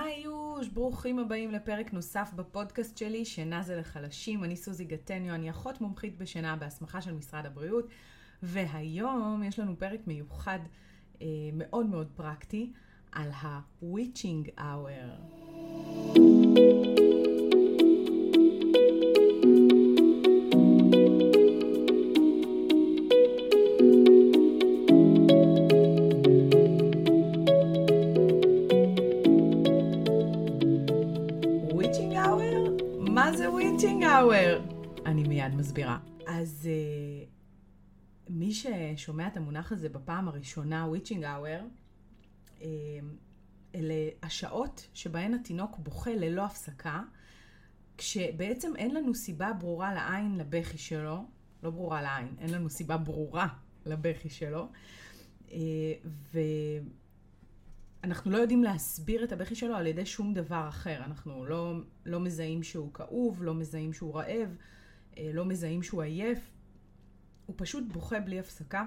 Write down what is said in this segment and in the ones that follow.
היי יוש, ברוכים הבאים לפרק נוסף בפודקאסט שלי, שינה זה לחלשים. אני סוזי גטניו, אני אחות מומחית בשינה בהסמכה של משרד הבריאות, והיום יש לנו פרק מיוחד אה, מאוד מאוד פרקטי על ה-witching hour. מסבירה. אז uh, מי ששומע את המונח הזה בפעם הראשונה, witching hour, uh, אלה השעות שבהן התינוק בוכה ללא הפסקה, כשבעצם אין לנו סיבה ברורה לעין לבכי שלו, לא ברורה לעין, אין לנו סיבה ברורה לבכי שלו, uh, ואנחנו לא יודעים להסביר את הבכי שלו על ידי שום דבר אחר. אנחנו לא, לא מזהים שהוא כאוב, לא מזהים שהוא רעב. אה, לא מזהים שהוא עייף, הוא פשוט בוכה בלי הפסקה.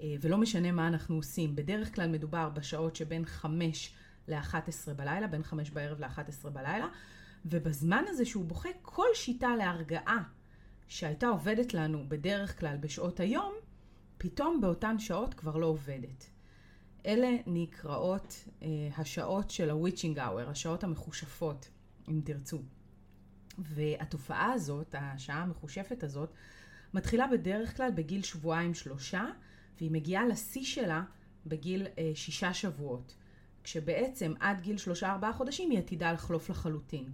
אה, ולא משנה מה אנחנו עושים. בדרך כלל מדובר בשעות שבין 5 ל-11 בלילה, בין 5 בערב ל-11 בלילה, ובזמן הזה שהוא בוכה, כל שיטה להרגעה שהייתה עובדת לנו בדרך כלל בשעות היום, פתאום באותן שעות כבר לא עובדת. אלה נקראות אה, השעות של ה-witching hour, השעות המחושפות, אם תרצו. והתופעה הזאת, השעה המחושפת הזאת, מתחילה בדרך כלל בגיל שבועיים-שלושה, והיא מגיעה לשיא שלה בגיל אה, שישה שבועות. כשבעצם עד גיל שלושה-ארבעה חודשים היא עתידה לחלוף לחלוטין.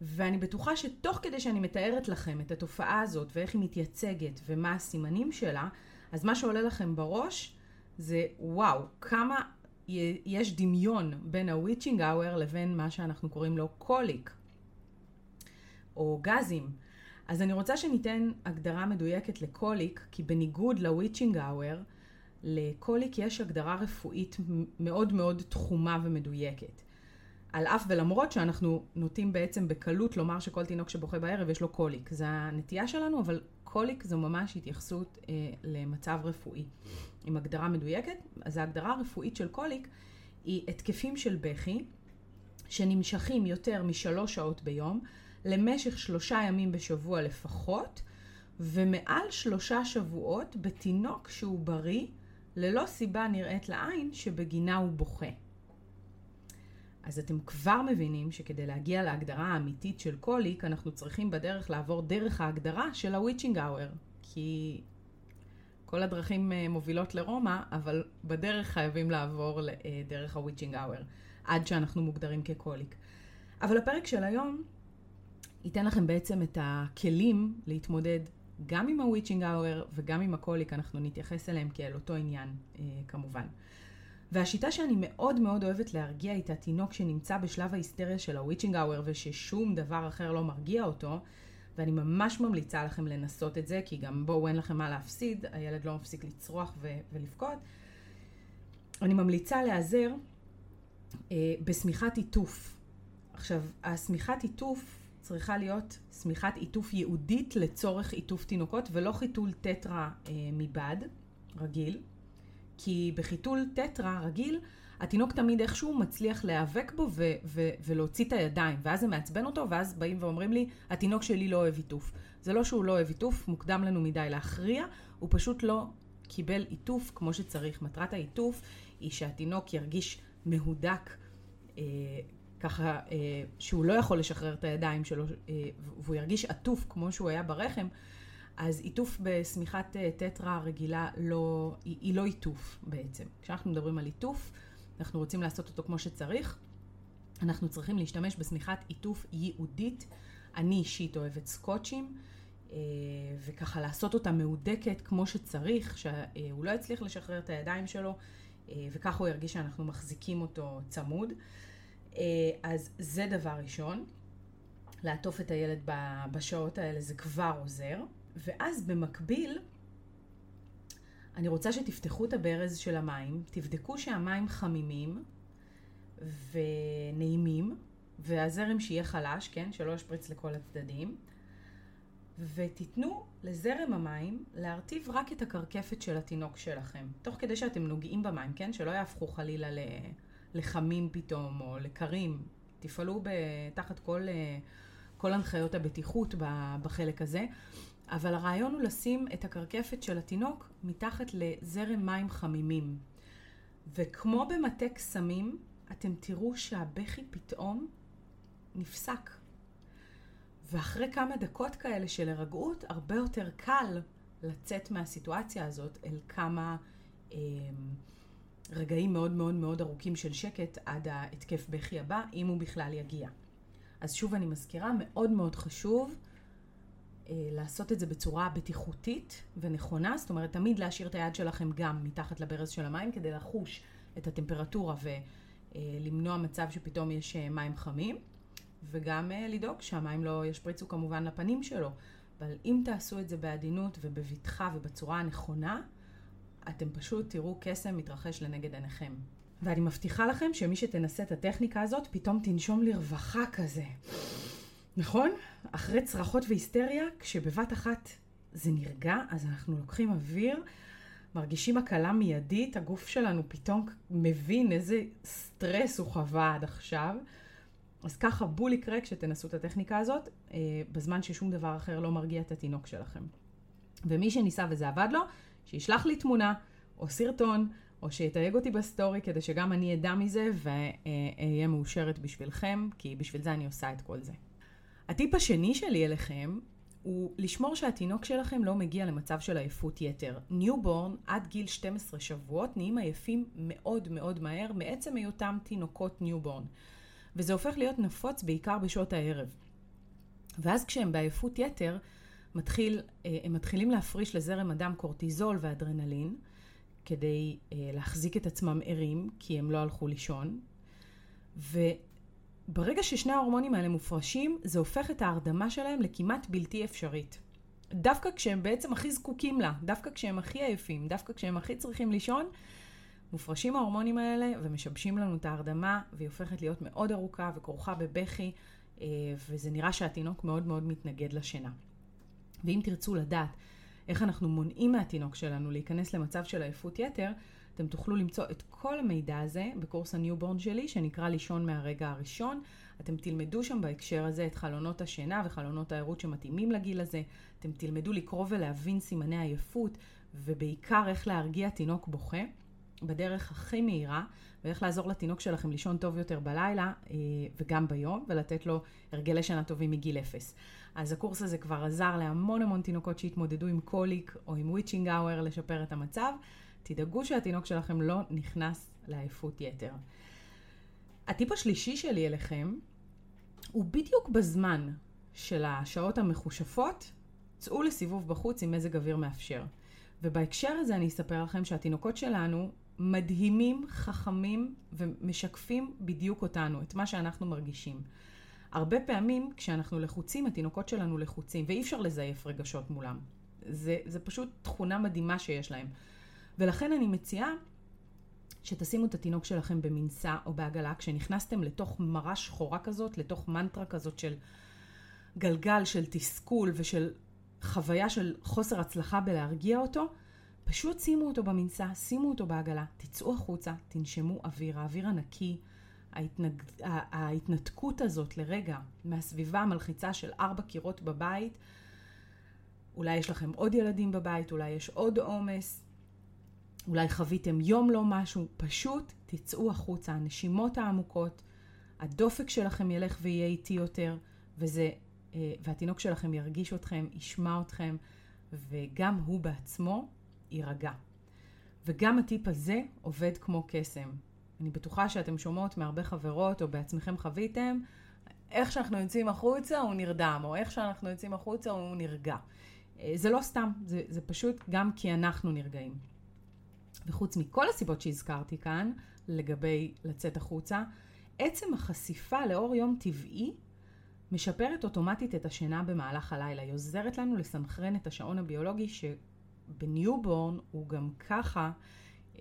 ואני בטוחה שתוך כדי שאני מתארת לכם את התופעה הזאת ואיך היא מתייצגת ומה הסימנים שלה, אז מה שעולה לכם בראש זה וואו, כמה יש דמיון בין ה-witching hour לבין מה שאנחנו קוראים לו קוליק. או גזים. אז אני רוצה שניתן הגדרה מדויקת לקוליק, כי בניגוד ל witching hour, לקוליק יש הגדרה רפואית מאוד מאוד תחומה ומדויקת. על אף ולמרות שאנחנו נוטים בעצם בקלות לומר שכל תינוק שבוכה בערב יש לו קוליק. זה הנטייה שלנו, אבל קוליק זו ממש התייחסות אה, למצב רפואי. עם הגדרה מדויקת, אז ההגדרה הרפואית של קוליק היא התקפים של בכי שנמשכים יותר משלוש שעות ביום, למשך שלושה ימים בשבוע לפחות, ומעל שלושה שבועות בתינוק שהוא בריא, ללא סיבה נראית לעין שבגינה הוא בוכה. אז אתם כבר מבינים שכדי להגיע להגדרה האמיתית של קוליק, אנחנו צריכים בדרך לעבור דרך ההגדרה של ה witching hour. כי כל הדרכים אה, מובילות לרומא, אבל בדרך חייבים לעבור אה, דרך הוויצ'ינג האוור, עד שאנחנו מוגדרים כקוליק. אבל הפרק של היום ייתן לכם בעצם את הכלים להתמודד גם עם ה-witching hour וגם עם הקוליק, אנחנו נתייחס אליהם כאל אותו עניין אה, כמובן. והשיטה שאני מאוד מאוד אוהבת להרגיע איתה תינוק שנמצא בשלב ההיסטריה של ה-witching hour וששום דבר אחר לא מרגיע אותו, ואני ממש ממליצה לכם לנסות את זה, כי גם בואו אין לכם מה להפסיד, הילד לא מפסיק לצרוח ו- ולבכות. אני ממליצה להיעזר אה, בשמיכת עיטוף. עכשיו, השמיכת עיטוף צריכה להיות שמיכת עיטוף ייעודית לצורך עיטוף תינוקות ולא חיתול טטרה אה, מבד, רגיל. כי בחיתול טטרה רגיל, התינוק תמיד איכשהו מצליח להיאבק בו ו- ו- ולהוציא את הידיים, ואז זה מעצבן אותו, ואז באים ואומרים לי, התינוק שלי לא אוהב עיטוף. זה לא שהוא לא אוהב עיטוף, מוקדם לנו מדי להכריע, הוא פשוט לא קיבל עיטוף כמו שצריך. מטרת העיטוף היא שהתינוק ירגיש מהודק אה, ככה אה, שהוא לא יכול לשחרר את הידיים שלו אה, והוא ירגיש עטוף כמו שהוא היה ברחם, אז עיטוף בשמיכת אה, טטרה רגילה לא, היא, היא לא עיטוף בעצם. כשאנחנו מדברים על עיטוף, אנחנו רוצים לעשות אותו כמו שצריך, אנחנו צריכים להשתמש בשמיכת עיטוף ייעודית. אני אישית אוהבת סקוצ'ים. וככה לעשות אותה מהודקת כמו שצריך, שהוא לא יצליח לשחרר את הידיים שלו, וככה הוא ירגיש שאנחנו מחזיקים אותו צמוד. אה, אז זה דבר ראשון. לעטוף את הילד בשעות האלה זה כבר עוזר. ואז במקביל, אני רוצה שתפתחו את הברז של המים, תבדקו שהמים חמימים ונעימים, והזרם שיהיה חלש, כן? שלא ישפריץ לכל הצדדים. ותיתנו לזרם המים להרטיב רק את הקרקפת של התינוק שלכם, תוך כדי שאתם נוגעים במים, כן? שלא יהפכו חלילה לחמים פתאום או לקרים. תפעלו תחת כל, אה, כל הנחיות הבטיחות בחלק הזה. אבל הרעיון הוא לשים את הקרקפת של התינוק מתחת לזרם מים חמימים. וכמו במטה קסמים, אתם תראו שהבכי פתאום נפסק. ואחרי כמה דקות כאלה של הירגעות, הרבה יותר קל לצאת מהסיטואציה הזאת אל כמה אה, רגעים מאוד מאוד מאוד ארוכים של שקט עד ההתקף בכי הבא, אם הוא בכלל יגיע. אז שוב אני מזכירה, מאוד מאוד חשוב אה, לעשות את זה בצורה בטיחותית ונכונה, זאת אומרת תמיד להשאיר את היד שלכם גם מתחת לברז של המים כדי לחוש את הטמפרטורה ולמנוע מצב שפתאום יש אה, מים חמים, וגם אה, לדאוג שהמים לא ישפריצו כמובן לפנים שלו. אבל אם תעשו את זה בעדינות ובבטחה ובצורה הנכונה, אתם פשוט תראו קסם מתרחש לנגד עיניכם. ואני מבטיחה לכם שמי שתנסה את הטכניקה הזאת, פתאום תנשום לרווחה כזה. נכון? אחרי צרחות והיסטריה, כשבבת אחת זה נרגע, אז אנחנו לוקחים אוויר, מרגישים הקלה מיידית, הגוף שלנו פתאום מבין איזה סטרס הוא חווה עד עכשיו. אז ככה בול יקרה כשתנסו את הטכניקה הזאת, אה, בזמן ששום דבר אחר לא מרגיע את התינוק שלכם. ומי שניסה וזה עבד לו, שישלח לי תמונה או סרטון, או שיתייג אותי בסטורי כדי שגם אני אדע מזה ואהיה מאושרת בשבילכם, כי בשביל זה אני עושה את כל זה. הטיפ השני שלי אליכם הוא לשמור שהתינוק שלכם לא מגיע למצב של עייפות יתר. newborn עד גיל 12 שבועות נהיים עייפים מאוד מאוד מהר מעצם היותם תינוקות newborn. וזה הופך להיות נפוץ בעיקר בשעות הערב. ואז כשהם בעייפות יתר, מתחיל, אה, הם מתחילים להפריש לזרם הדם קורטיזול ואדרנלין, כדי אה, להחזיק את עצמם ערים, כי הם לא הלכו לישון. וברגע ששני ההורמונים האלה מופרשים, זה הופך את ההרדמה שלהם לכמעט בלתי אפשרית. דווקא כשהם בעצם הכי זקוקים לה, דווקא כשהם הכי עייפים, דווקא כשהם הכי צריכים לישון, מופרשים ההורמונים האלה ומשבשים לנו את ההרדמה, והיא הופכת להיות מאוד ארוכה וכרוכה בבכי, אה, וזה נראה שהתינוק מאוד מאוד מתנגד לשינה. ואם תרצו לדעת איך אנחנו מונעים מהתינוק שלנו להיכנס למצב של עייפות יתר, אתם תוכלו למצוא את כל המידע הזה בקורס ה newborn שלי, שנקרא לישון מהרגע הראשון. אתם תלמדו שם בהקשר הזה את חלונות השינה וחלונות הערות שמתאימים לגיל הזה. אתם תלמדו לקרוא ולהבין סימני עייפות, ובעיקר איך להרגיע תינוק בוכה. בדרך הכי מהירה, ואיך לעזור לתינוק שלכם לישון טוב יותר בלילה אה, וגם ביום, ולתת לו הרגלי שינה טובים מגיל אפס. אז הקורס הזה כבר עזר להמון המון תינוקות שהתמודדו עם קוליק או עם witching hour לשפר את המצב. תדאגו שהתינוק שלכם לא נכנס לעייפות יתר. הטיפ השלישי שלי אליכם הוא בדיוק בזמן של השעות המחושפות, צאו לסיבוב בחוץ עם מזג אוויר מאפשר. ובהקשר הזה אני אספר לכם שהתינוקות שלנו מדהימים, חכמים ומשקפים בדיוק אותנו, את מה שאנחנו מרגישים. הרבה פעמים כשאנחנו לחוצים, התינוקות שלנו לחוצים, ואי אפשר לזייף רגשות מולם. זה, זה פשוט תכונה מדהימה שיש להם. ולכן אני מציעה שתשימו את התינוק שלכם במנסה או בעגלה, כשנכנסתם לתוך מרה שחורה כזאת, לתוך מנטרה כזאת של גלגל של תסכול ושל חוויה של חוסר הצלחה בלהרגיע אותו, פשוט שימו אותו במנסה, שימו אותו בעגלה, תצאו החוצה, תנשמו אוויר, האוויר הנקי, ההתנג... ההתנתקות הזאת לרגע מהסביבה המלחיצה של ארבע קירות בבית, אולי יש לכם עוד ילדים בבית, אולי יש עוד עומס, אולי חוויתם יום לא משהו, פשוט תצאו החוצה, הנשימות העמוקות, הדופק שלכם ילך ויהיה איטי יותר, וזה, אה, והתינוק שלכם ירגיש אתכם, ישמע אתכם, וגם הוא בעצמו יירגע. וגם הטיפ הזה עובד כמו קסם. אני בטוחה שאתם שומעות מהרבה חברות או בעצמכם חוויתם, איך שאנחנו יוצאים החוצה הוא נרדם, או איך שאנחנו יוצאים החוצה הוא נרגע. אה, זה לא סתם, זה, זה פשוט גם כי אנחנו נרגעים. וחוץ מכל הסיבות שהזכרתי כאן, לגבי לצאת החוצה, עצם החשיפה לאור יום טבעי משפרת אוטומטית את השינה במהלך הלילה. היא עוזרת לנו לסנכרן את השעון הביולוגי שבניובורן הוא גם ככה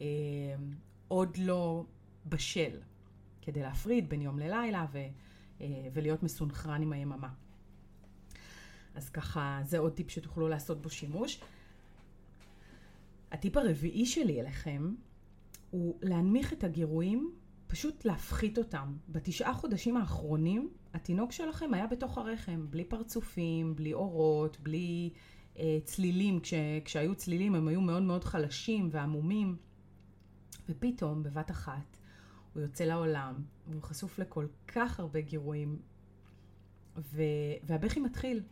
אה, עוד לא בשל, כדי להפריד בין יום ללילה ו, אה, ולהיות מסונכרן עם היממה. אז ככה, זה עוד טיפ שתוכלו לעשות בו שימוש. הטיפ הרביעי שלי אליכם הוא להנמיך את הגירויים פשוט להפחית אותם. בתשעה חודשים האחרונים, התינוק שלכם היה בתוך הרחם, בלי פרצופים, בלי אורות, בלי צלילים. כש, כשהיו צלילים הם היו מאוד מאוד חלשים ועמומים. ופתאום, בבת אחת, הוא יוצא לעולם, והוא חשוף לכל כך הרבה גירויים, ו... והבכי מתחיל.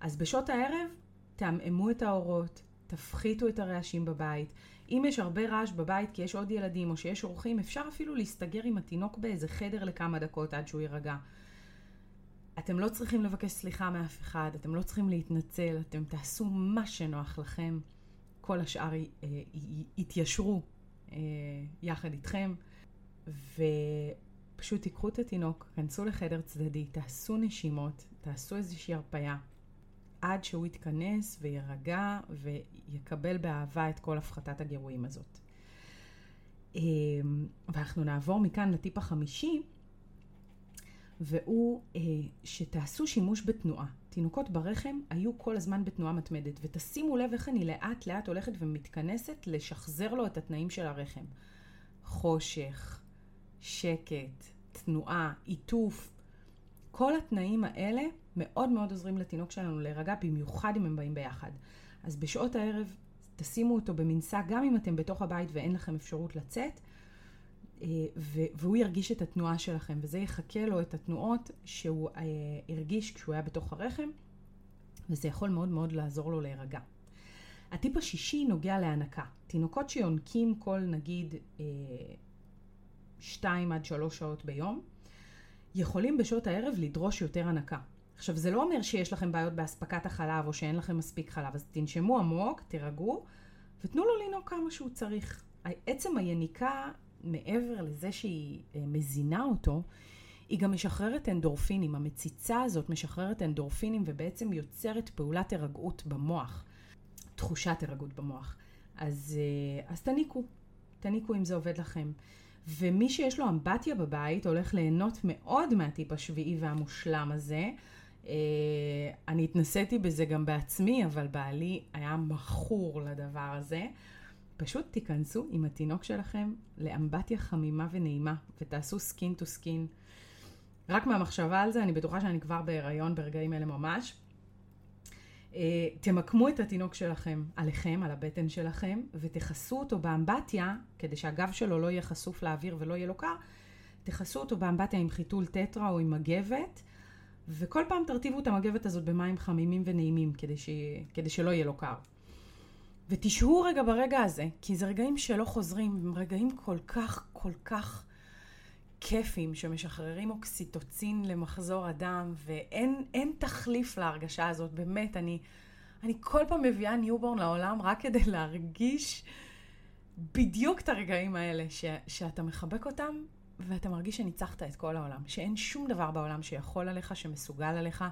אז בשעות הערב, תעמעמו את האורות, תפחיתו את הרעשים בבית. אם יש הרבה רעש בבית כי יש עוד ילדים או שיש אורחים, אפשר אפילו להסתגר עם התינוק באיזה חדר לכמה דקות עד שהוא יירגע. אתם לא צריכים לבקש סליחה מאף אחד, אתם לא צריכים להתנצל, אתם תעשו מה שנוח לכם. כל השאר אה, יתיישרו אה, יחד איתכם, ופשוט תיקחו את התינוק, כנסו לחדר צדדי, תעשו נשימות, תעשו איזושהי הרפייה, עד שהוא יתכנס ויירגע ויקבל באהבה את כל הפחתת הגירויים הזאת. אמ, ואנחנו נעבור מכאן לטיפ החמישי, והוא אה, שתעשו שימוש בתנועה. תינוקות ברחם היו כל הזמן בתנועה מתמדת, ותשימו לב איך אני לאט לאט הולכת ומתכנסת לשחזר לו את התנאים של הרחם. חושך, שקט, תנועה, עיטוף, כל התנאים האלה מאוד מאוד עוזרים לתינוק שלנו להירגע, במיוחד אם הם באים ביחד. אז בשעות הערב תשימו אותו במנסה, גם אם אתם בתוך הבית ואין לכם אפשרות לצאת, והוא ירגיש את התנועה שלכם, וזה יחכה לו את התנועות שהוא אה, הרגיש כשהוא היה בתוך הרחם, וזה יכול מאוד מאוד לעזור לו להירגע. הטיפ השישי נוגע להנקה. תינוקות שיונקים כל נגיד 2 אה, עד 3 שעות ביום, יכולים בשעות הערב לדרוש יותר הנקה. עכשיו, זה לא אומר שיש לכם בעיות באספקת החלב או שאין לכם מספיק חלב, אז תנשמו עמוק, תירגעו, ותנו לו לנהוג כמה שהוא צריך. עצם היניקה, מעבר לזה שהיא אה, מזינה אותו, היא גם משחררת אנדורפינים. המציצה הזאת משחררת אנדורפינים ובעצם יוצרת פעולת הירגעות במוח. תחושת הירגעות במוח. אז, אה, אז תניקו, תניקו אם זה עובד לכם. ומי שיש לו אמבטיה בבית הולך ליהנות מאוד מהטיפ השביעי והמושלם הזה. Uh, אני התנסיתי בזה גם בעצמי, אבל בעלי היה מכור לדבר הזה. פשוט תיכנסו עם התינוק שלכם לאמבטיה חמימה ונעימה, ותעשו skin to skin. רק מהמחשבה על זה, אני בטוחה שאני כבר בהיריון ברגעים אלה ממש. אה, תמקמו את התינוק שלכם עליכם, על הבטן שלכם, ותכסו אותו באמבטיה, כדי שהגב שלו לא יהיה חשוף לאוויר ולא יהיה לו קר, תכסו אותו באמבטיה עם חיתול טטרה או עם מגבת, וכל פעם תרטיבו את המגבת הזאת במים חמימים ונעימים, כדי, ש... כדי שלא יהיה לו קר. ותשהו רגע ברגע הזה, כי זה רגעים שלא חוזרים, הם רגעים כל כך, כל כך כיפים שמשחררים אוקסיטוצין למחזור הדם, ואין תחליף להרגשה הזאת, באמת, אני, אני כל פעם מביאה newborn לעולם רק כדי להרגיש בדיוק את הרגעים האלה, ש, שאתה מחבק אותם ואתה מרגיש שניצחת את כל העולם, שאין שום דבר בעולם שיכול עליך, שמסוגל עליך,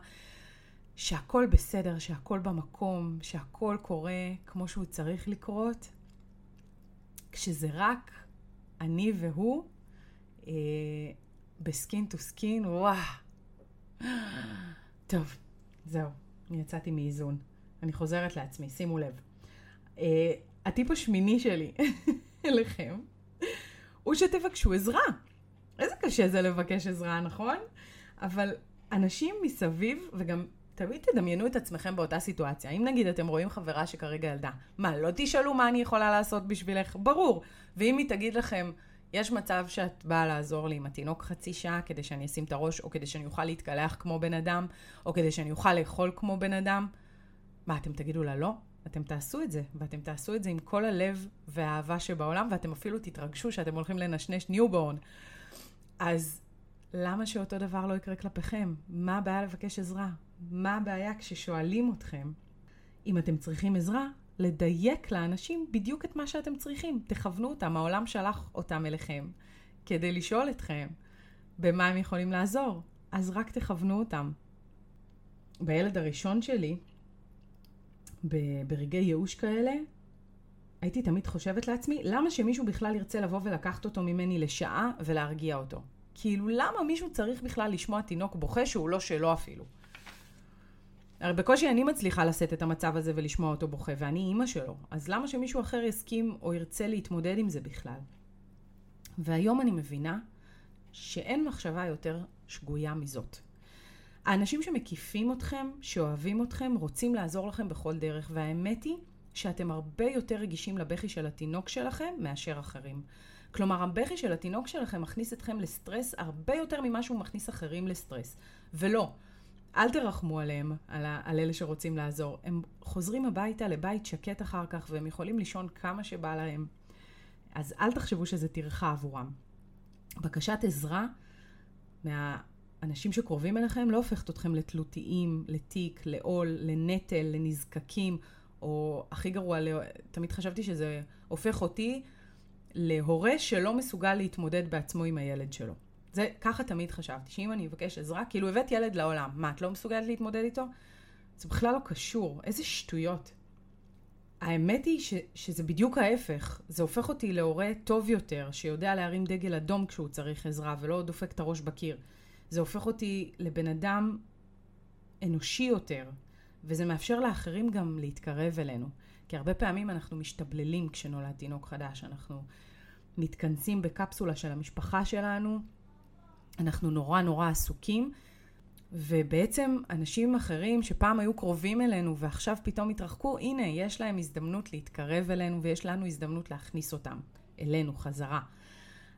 שהכל בסדר, שהכל במקום, שהכל קורה כמו שהוא צריך לקרות, כשזה רק אני והוא, אה, ב skin to skin, וואו. טוב, זהו, אני יצאתי מאיזון. אני חוזרת לעצמי, שימו לב. אה, הטיפ השמיני שלי אליכם, הוא שתבקשו עזרה. איזה קשה זה לבקש עזרה, נכון? אבל אנשים מסביב, וגם תמיד תדמיינו את עצמכם באותה סיטואציה. אם נגיד אתם רואים חברה שכרגע ילדה, מה, לא תשאלו מה אני יכולה לעשות בשבילך? ברור. ואם היא תגיד לכם, יש מצב שאת באה לעזור לי עם התינוק חצי שעה כדי שאני אשים את הראש, או כדי שאני אוכל להתקלח כמו בן אדם, או כדי שאני אוכל לאכול כמו בן אדם. מה, אתם תגידו לה לא? אתם תעשו את זה, ואתם תעשו את זה עם כל הלב והאהבה שבעולם, ואתם אפילו תתרגשו שאתם הולכים לנשנש newborn. אז למה שאותו דבר לא יקרה כלפיכם? מה הבעיה לבקש עזרה? מה הבעיה כששואלים אתכם אם אתם צריכים עזרה? לדייק לאנשים בדיוק את מה שאתם צריכים. תכוונו אותם, העולם שלח אותם אליכם כדי לשאול אתכם במה הם יכולים לעזור. אז רק תכוונו אותם. בילד הראשון שלי, ברגעי ייאוש כאלה, הייתי תמיד חושבת לעצמי, למה שמישהו בכלל ירצה לבוא ולקחת אותו ממני לשעה ולהרגיע אותו? כאילו, למה מישהו צריך בכלל לשמוע תינוק בוכה שהוא לא שלו אפילו? הרי בקושי אני מצליחה לשאת את המצב הזה ולשמוע אותו בוכה, ואני אימא שלו, אז למה שמישהו אחר יסכים או ירצה להתמודד עם זה בכלל? והיום אני מבינה שאין מחשבה יותר שגויה מזאת. האנשים שמקיפים אתכם, שאוהבים אתכם, רוצים לעזור לכם בכל דרך, והאמת היא שאתם הרבה יותר רגישים לבכי של התינוק שלכם מאשר אחרים. כלומר, הבכי של התינוק שלכם מכניס אתכם לסטרס הרבה יותר ממה שהוא מכניס אחרים לסטרס. ולא, אל תרחמו עליהם, על, ה- על אלה שרוצים לעזור. הם חוזרים הביתה לבית שקט אחר כך, והם יכולים לישון כמה שבא להם. אז אל תחשבו שזה טרחה עבורם. בקשת עזרה מהאנשים שקרובים אליכם לא הופכת אתכם לתלותיים, לתיק, לעול, לנטל, לנזקקים, או הכי גרוע, תמיד חשבתי שזה הופך אותי להורה שלא מסוגל להתמודד בעצמו עם הילד שלו. זה, ככה תמיד חשבתי, שאם אני אבקש עזרה, כאילו הבאת ילד לעולם, מה, את לא מסוגלת להתמודד איתו? זה בכלל לא קשור, איזה שטויות. האמת היא ש, שזה בדיוק ההפך, זה הופך אותי להורה טוב יותר, שיודע להרים דגל אדום כשהוא צריך עזרה ולא דופק את הראש בקיר. זה הופך אותי לבן אדם אנושי יותר, וזה מאפשר לאחרים גם להתקרב אלינו. כי הרבה פעמים אנחנו משתבללים כשנולד תינוק חדש, אנחנו מתכנסים בקפסולה של המשפחה שלנו, אנחנו נורא נורא עסוקים, ובעצם אנשים אחרים שפעם היו קרובים אלינו ועכשיו פתאום התרחקו, הנה, יש להם הזדמנות להתקרב אלינו ויש לנו הזדמנות להכניס אותם אלינו חזרה.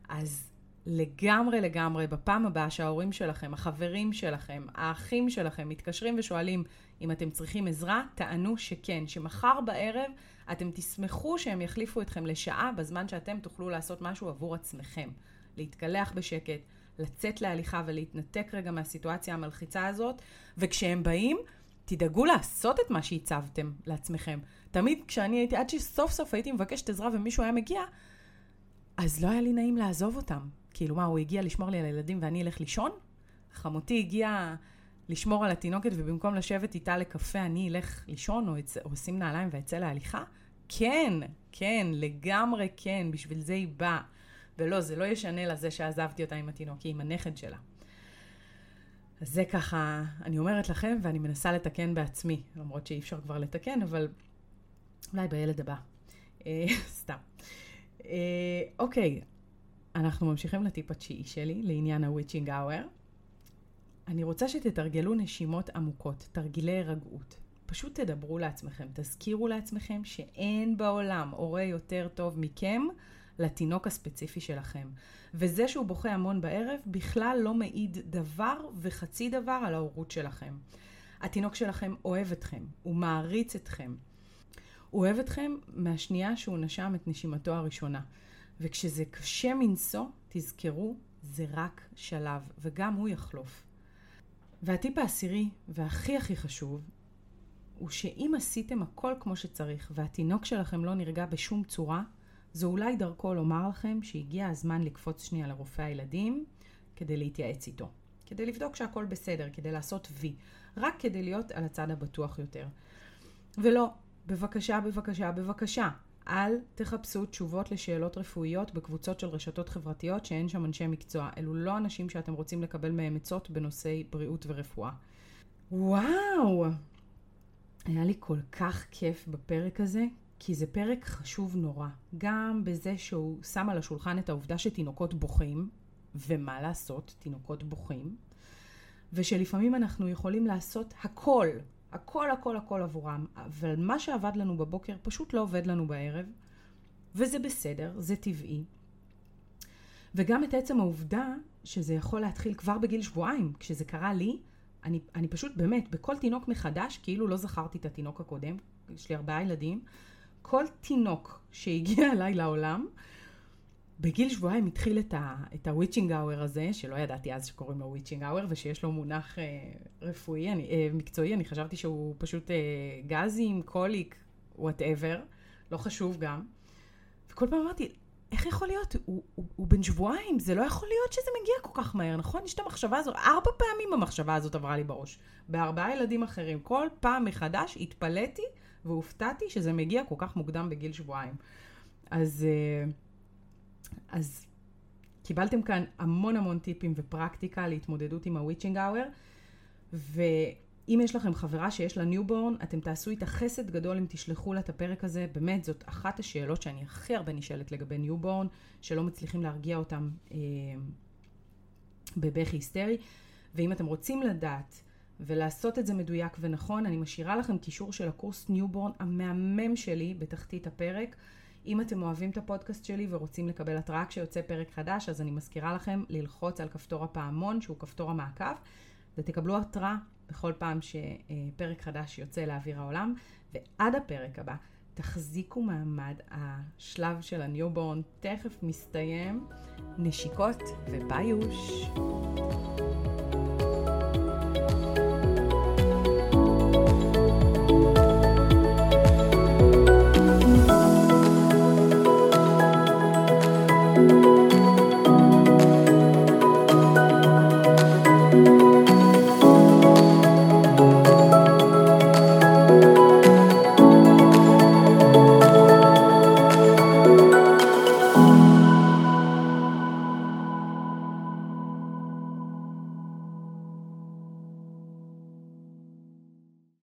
אז לגמרי לגמרי, בפעם הבאה שההורים שלכם, החברים שלכם, האחים שלכם מתקשרים ושואלים אם אתם צריכים עזרה, תענו שכן, שמחר בערב אתם תשמחו שהם יחליפו אתכם לשעה בזמן שאתם תוכלו לעשות משהו עבור עצמכם. להתקלח בשקט, לצאת להליכה ולהתנתק רגע מהסיטואציה המלחיצה הזאת, וכשהם באים, תדאגו לעשות את מה שהצבתם לעצמכם. תמיד כשאני הייתי, עד שסוף סוף הייתי מבקשת עזרה ומישהו היה מגיע, אז לא היה לי נעים לעזוב אותם. כאילו, מה, הוא הגיע לשמור לי על הילדים ואני אלך לישון? חמותי הגיעה לשמור על התינוקת ובמקום לשבת איתה לקפה אני אלך לישון או, אשים נעליים ואצא להליכה? כן, כן, לגמרי כן, בשביל זה היא באה. ולא, זה לא ישנה לזה שעזבתי אותה עם התינוק, היא עם הנכד שלה. אז זה ככה, אני אומרת לכם, ואני מנסה לתקן בעצמי, למרות שאי אפשר כבר לתקן, אבל אולי בילד הבא. אה, סתם. אה, אוקיי, אנחנו ממשיכים לטיפ התשיעי שלי, לעניין ה-witching. אני רוצה שתתרגלו נשימות עמוקות, תרגילי הירגעות. פשוט תדברו לעצמכם, תזכירו לעצמכם שאין בעולם הורה יותר טוב מכם לתינוק הספציפי שלכם. וזה שהוא בוכה המון בערב בכלל לא מעיד דבר וחצי דבר על ההורות שלכם. התינוק שלכם אוהב אתכם, הוא מעריץ אתכם. הוא אוהב אתכם מהשנייה שהוא נשם את נשימתו הראשונה. וכשזה קשה מנשוא, תזכרו, זה רק שלב, וגם הוא יחלוף. והטיפ העשירי, והכי הכי חשוב, הוא שאם עשיתם הכל כמו שצריך, והתינוק שלכם לא נרגע בשום צורה, זו אולי דרכו לומר לכם שהגיע הזמן לקפוץ שנייה לרופא הילדים כדי להתייעץ איתו. כדי לבדוק שהכל בסדר, כדי לעשות וי. רק כדי להיות על הצד הבטוח יותר. ולא, בבקשה, בבקשה, בבקשה, אל תחפשו תשובות לשאלות רפואיות בקבוצות של רשתות חברתיות שאין שם אנשי מקצוע. אלו לא אנשים שאתם רוצים לקבל מהם עצות בנושאי בריאות ורפואה. וואו! היה לי כל כך כיף בפרק הזה, כי זה פרק חשוב נורא. גם בזה שהוא שם על השולחן את העובדה שתינוקות בוכים, ומה לעשות, תינוקות בוכים, ושלפעמים אנחנו יכולים לעשות הכל הכל הכל הכל עבורם, אבל מה שעבד לנו בבוקר פשוט לא עובד לנו בערב, וזה בסדר, זה טבעי. וגם את עצם העובדה שזה יכול להתחיל כבר בגיל שבועיים. כשזה קרה לי, אני, אני פשוט באמת, בכל תינוק מחדש, כאילו לא זכרתי את התינוק הקודם, יש לי ארבעה ילדים, כל תינוק שהגיע אליי לעולם, בגיל שבועיים התחיל את, ה, את ה witching hour הזה, שלא ידעתי אז שקוראים לו witching hour, ושיש לו מונח אה, רפואי, אני, אה, מקצועי, אני חשבתי שהוא פשוט אה, גזים, קוליק, whatever, לא חשוב גם. וכל פעם אמרתי, איך יכול להיות? הוא, הוא, הוא בן שבועיים, זה לא יכול להיות שזה מגיע כל כך מהר, נכון? יש את המחשבה הזאת, ארבע פעמים המחשבה הזאת עברה לי בראש. בארבעה ילדים אחרים, כל פעם מחדש התפלאתי והופתעתי שזה מגיע כל כך מוקדם בגיל שבועיים. אז... אה, אז קיבלתם כאן המון המון טיפים ופרקטיקה להתמודדות עם ה witching hour, ואם יש לכם חברה שיש לה newborn, אתם תעשו איתה חסד גדול אם תשלחו לה את הפרק הזה. באמת, זאת אחת השאלות שאני הכי הרבה נשאלת לגבי newborn, שלא מצליחים להרגיע אותם אה, בבכי היסטרי. ואם אתם רוצים לדעת ולעשות את זה מדויק ונכון, אני משאירה לכם קישור של הקורס newborn המהמם שלי בתחתית הפרק. אם אתם אוהבים את הפודקאסט שלי ורוצים לקבל התראה כשיוצא פרק חדש, אז אני מזכירה לכם ללחוץ על כפתור הפעמון, שהוא כפתור המעקב, ותקבלו התראה בכל פעם שפרק חדש יוצא לאוויר העולם. ועד הפרק הבא, תחזיקו מעמד, השלב של ה newborn תכף מסתיים. נשיקות וביוש.